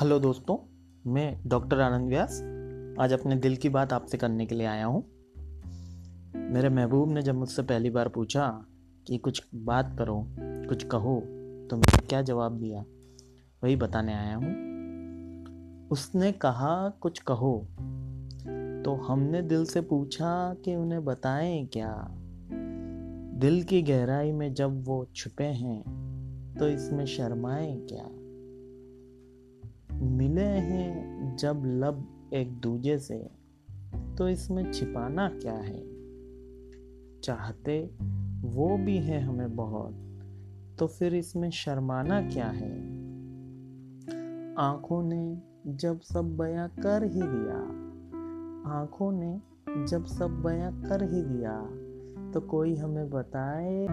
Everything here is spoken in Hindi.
हेलो दोस्तों, मैं डॉक्टर आनंद व्यास आज अपने दिल की बात आपसे करने के लिए आया हूँ। मेरे महबूब ने जब मुझसे पहली बार पूछा कि कुछ बात करो, कुछ कहो तो मैंने क्या जवाब दिया, वही बताने आया हूँ। उसने कहा, कुछ कहो। तो हमने दिल से पूछा कि उन्हें बताएँ क्या? दिल की गहराई में जब वो छुपे हैं तो इसमें शर्माएँ क्या? जब लब एक दूजे से तो इसमें छिपाना क्या है? चाहते वो भी है हमें बहुत तो फिर इसमें शर्माना क्या है? आँखों ने जब सब बयां कर ही दिया, आँखों ने जब सब बयां कर ही दिया तो कोई हमें बताए?